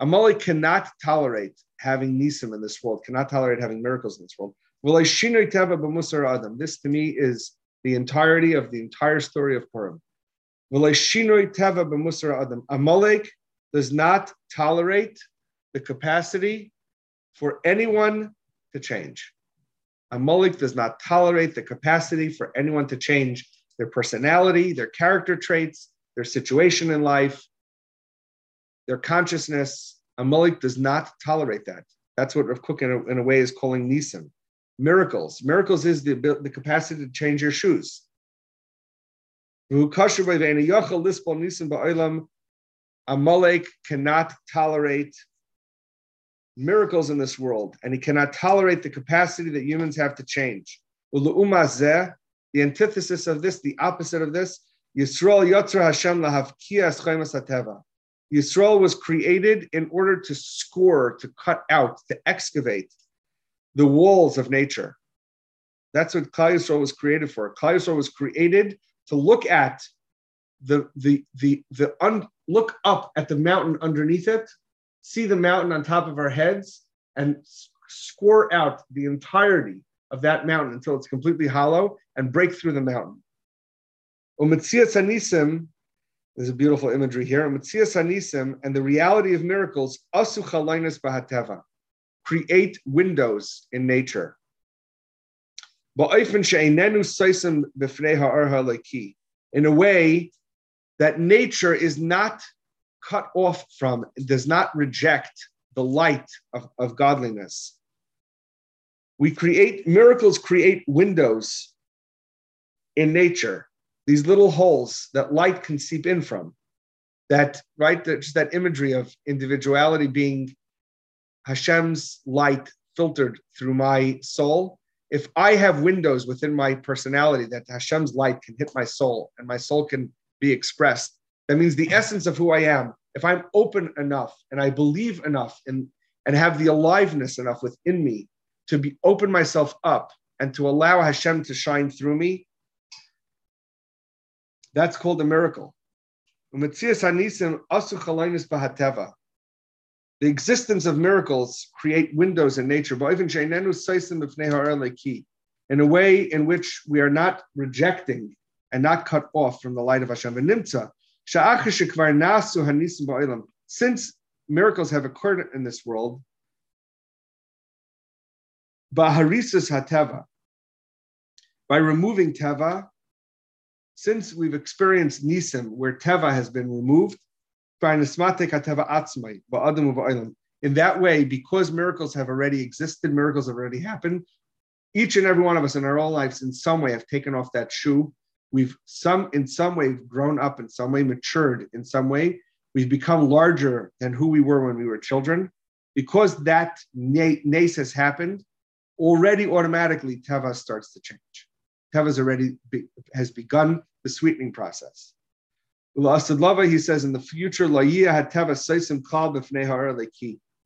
Amalek cannot tolerate having nisim in this world, cannot tolerate having miracles in this world. This to me is the entirety of the entire story of Purim. Amalek does not tolerate the capacity for anyone to change. A Amalek does not tolerate the capacity for anyone to change their personality, their character traits, their situation in life, their consciousness. A Amalek does not tolerate that. That's what Rav Kook in a, in a way is calling Nisim miracles. Miracles is the, the capacity to change your shoes. A Amalek cannot tolerate miracles in this world, and he cannot tolerate the capacity that humans have to change. The antithesis of this, the opposite of this, Yisrael Yotzra Hashem Lahavkia Yisrael was created in order to score, to cut out, to excavate the walls of nature. That's what Klal Yisrael was created for. Klal Yisrael was created to look at the the the the un, look up at the mountain underneath it, see the mountain on top of our heads, and score out the entirety of that mountain until it's completely hollow and break through the mountain. Umetzias Anisim, there's a beautiful imagery here. Umetzias Anisim and the reality of miracles, asu chalaynas bahateva create windows in nature. In a way that nature is not cut off from, does not reject the light of, of godliness. We create, miracles create windows in nature, these little holes that light can seep in from. That, right, that, just that imagery of individuality being Hashem's light filtered through my soul, if I have windows within my personality that Hashem's light can hit my soul and my soul can be expressed, that means the essence of who I am. If I'm open enough and I believe enough and, and have the aliveness enough within me to be open myself up and to allow Hashem to shine through me, that's called a miracle. The existence of miracles create windows in nature, in a way in which we are not rejecting and not cut off from the light of Hashem. Since miracles have occurred in this world, by removing teva, since we've experienced nisim, where teva has been removed, in that way, because miracles have already existed, miracles have already happened, each and every one of us in our own lives in some way have taken off that shoe. We've some in some way grown up in some way, matured in some way. We've become larger than who we were when we were children. Because that nace has happened, already automatically Teva starts to change. Teva's already be, has begun the sweetening process. Lava, he says, in the future, in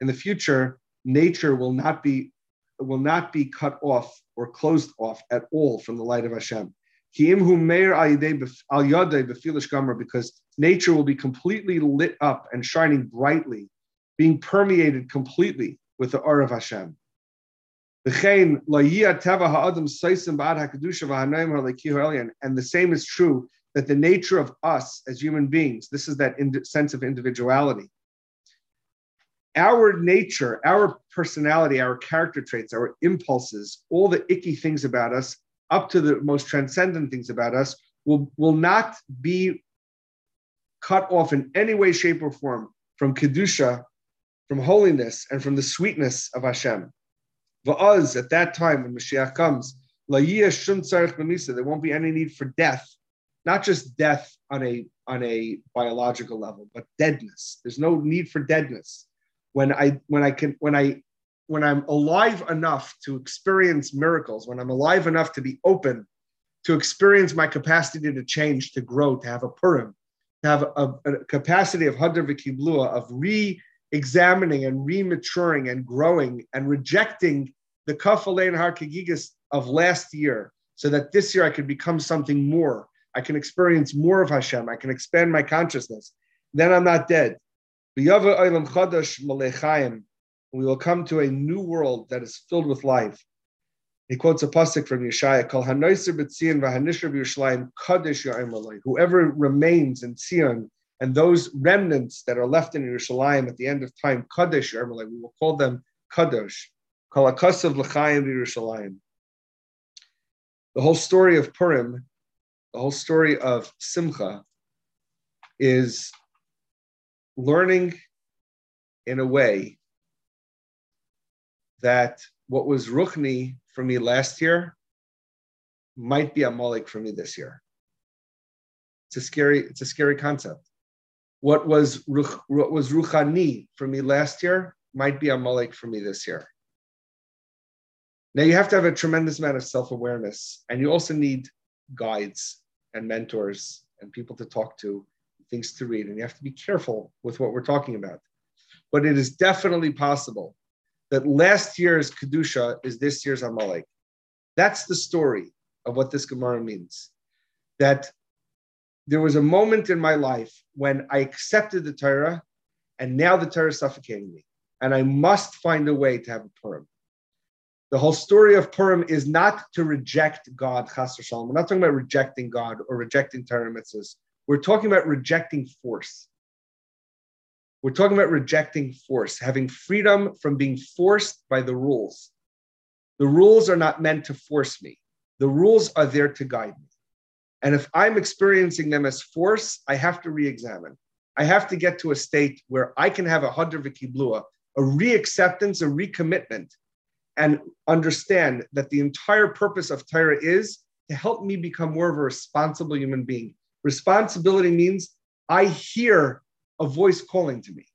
the future, nature will not be will not be cut off or closed off at all from the light of Hashem. Because nature will be completely lit up and shining brightly, being permeated completely with the aura of Hashem. And the same is true that the nature of us as human beings, this is that sense of individuality. Our nature, our personality, our character traits, our impulses, all the icky things about us, up to the most transcendent things about us, will, will not be cut off in any way, shape, or form from Kedusha, from holiness, and from the sweetness of Hashem. Va'az, at that time when Mashiach comes, there won't be any need for death not just death on a on a biological level, but deadness. There's no need for deadness. When I when I can when I when I'm alive enough to experience miracles, when I'm alive enough to be open to experience my capacity to change, to grow, to have a Purim, to have a, a capacity of Hadar V'Kiblua, of re-examining and re-maturing and growing and rejecting the Kafalein Har of last year, so that this year I could become something more, I can experience more of Hashem. I can expand my consciousness. Then I'm not dead. We will come to a new world that is filled with life. He quotes a pasuk from Yeshaya, "Kol hanoiser b'tzion v'hanishra b'Yerushalayim kadosh ya'im Whoever remains in Zion and those remnants that are left in Yerushalayim at the end of time, kadosh ya'im We will call them kadosh. Kol hakasav l'chaim b'Yerushalayim. The whole story of Purim the whole story of Simcha is learning in a way that what was Ruchni for me last year might be Amalek for me this year. It's a scary, it's a scary concept. What was what was Ruchani for me last year might be Amalek for me this year. Now you have to have a tremendous amount of self-awareness, and you also need guides and mentors and people to talk to, things to read. And you have to be careful with what we're talking about. But it is definitely possible that last year's Kedusha is this year's Amalek. That's the story of what this Gemara means. That there was a moment in my life when I accepted the Torah, and now the Torah is suffocating me. And I must find a way to have a Purim. The whole story of Purim is not to reject God, Chas Shalom. We're not talking about rejecting God or rejecting Torah mitzvahs. We're talking about rejecting force. We're talking about rejecting force, having freedom from being forced by the rules. The rules are not meant to force me. The rules are there to guide me. And if I'm experiencing them as force, I have to re-examine. I have to get to a state where I can have a hadr v'kiblua, a re-acceptance, a recommitment and understand that the entire purpose of Torah is to help me become more of a responsible human being. Responsibility means I hear a voice calling to me.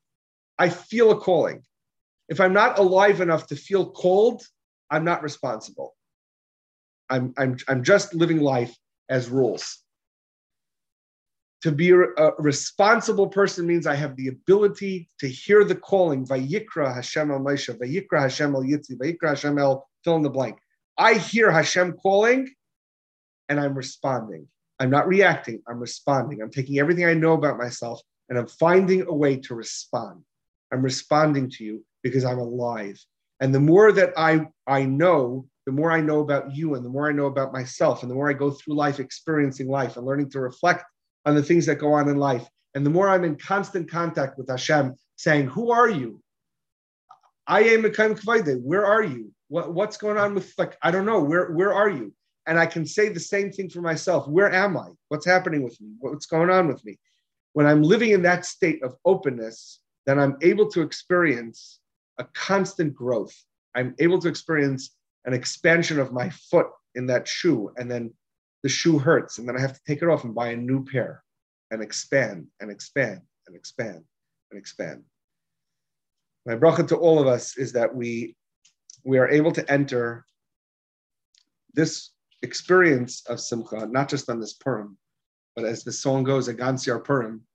I feel a calling. If I'm not alive enough to feel cold, I'm not responsible. I'm, I'm, I'm just living life as rules. To be a, a responsible person means I have the ability to hear the calling. Vayikra Hashem el Moshe, Vayikra Hashem el Yitzi, Vayikra Hashem el fill in the blank. I hear Hashem calling, and I'm responding. I'm not reacting. I'm responding. I'm taking everything I know about myself, and I'm finding a way to respond. I'm responding to you because I'm alive. And the more that I I know, the more I know about you, and the more I know about myself, and the more I go through life experiencing life and learning to reflect on the things that go on in life. And the more I'm in constant contact with Hashem, saying, Who are you? I am a kind of Where are you? What, what's going on with like I don't know. Where where are you? And I can say the same thing for myself. Where am I? What's happening with me? What's going on with me? When I'm living in that state of openness, then I'm able to experience a constant growth. I'm able to experience an expansion of my foot in that shoe, and then the shoe hurts, and then I have to take it off and buy a new pair and expand and expand and expand and expand. My bracha to all of us is that we we are able to enter this experience of simcha, not just on this Purim, but as the song goes, a Gansiar Purim,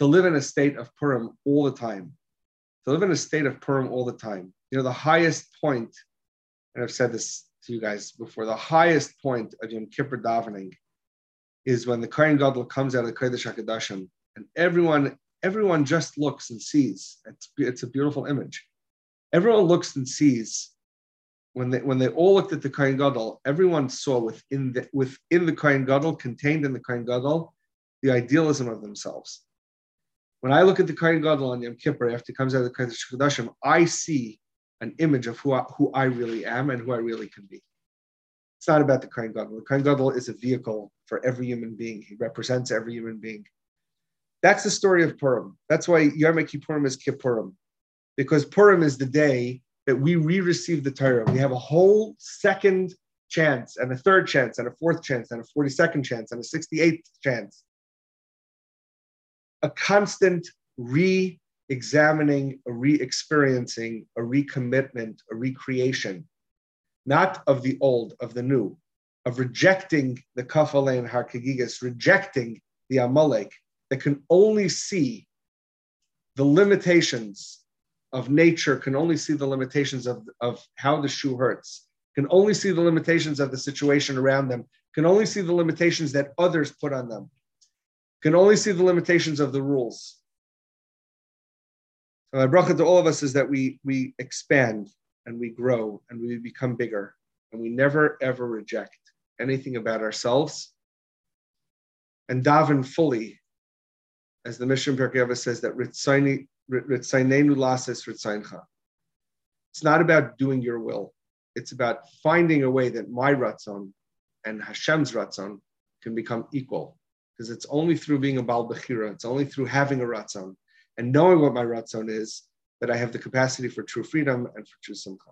to live in a state of Purim all the time. To live in a state of Purim all the time. you know, the highest point, and I've said this to you guys before, the highest point of Yom Kippur davening is when the Kohen Gadol comes out of the Kodesh HaKadoshim, and everyone, everyone just looks and sees. It's, it's a beautiful image. Everyone looks and sees. When they when they all looked at the Kohen Gadol, everyone saw within the within the Kohen Gadol, contained in the Kohen Gadol, the idealism of themselves. When I look at the Kohen Gadol on Yom Kippur after he comes out of the Kodesh HaKadoshim, I see an image of who I, who I really am and who I really can be. It's not about the Kohen Gadol. The Kohen Gadol is a vehicle for every human being. He represents every human being. That's the story of Purim. That's why Yom Kippurim is Kippurim, because Purim is the day that we re-receive the Torah. We have a whole second chance, and a third chance, and a fourth chance, and a forty-second chance, and a sixty-eighth chance. A constant re examining, a re experiencing, a recommitment, a recreation, not of the old, of the new, of rejecting the Kafale and rejecting the Amalek that can only see the limitations of nature, can only see the limitations of, of how the shoe hurts, can only see the limitations of the situation around them, can only see the limitations that others put on them, can only see the limitations of the rules. So my bracha to all of us is that we we expand and we grow and we become bigger and we never ever reject anything about ourselves and daven fully, as the Mishnah Pirkei says that ritzainenu lasis ritzaincha. It's not about doing your will. It's about finding a way that my ratzon and Hashem's ratzon can become equal. Because it's only through being a Baal Bechira, it's only through having a ratzon and knowing what my ratzon is, that I have the capacity for true freedom and for true simcha.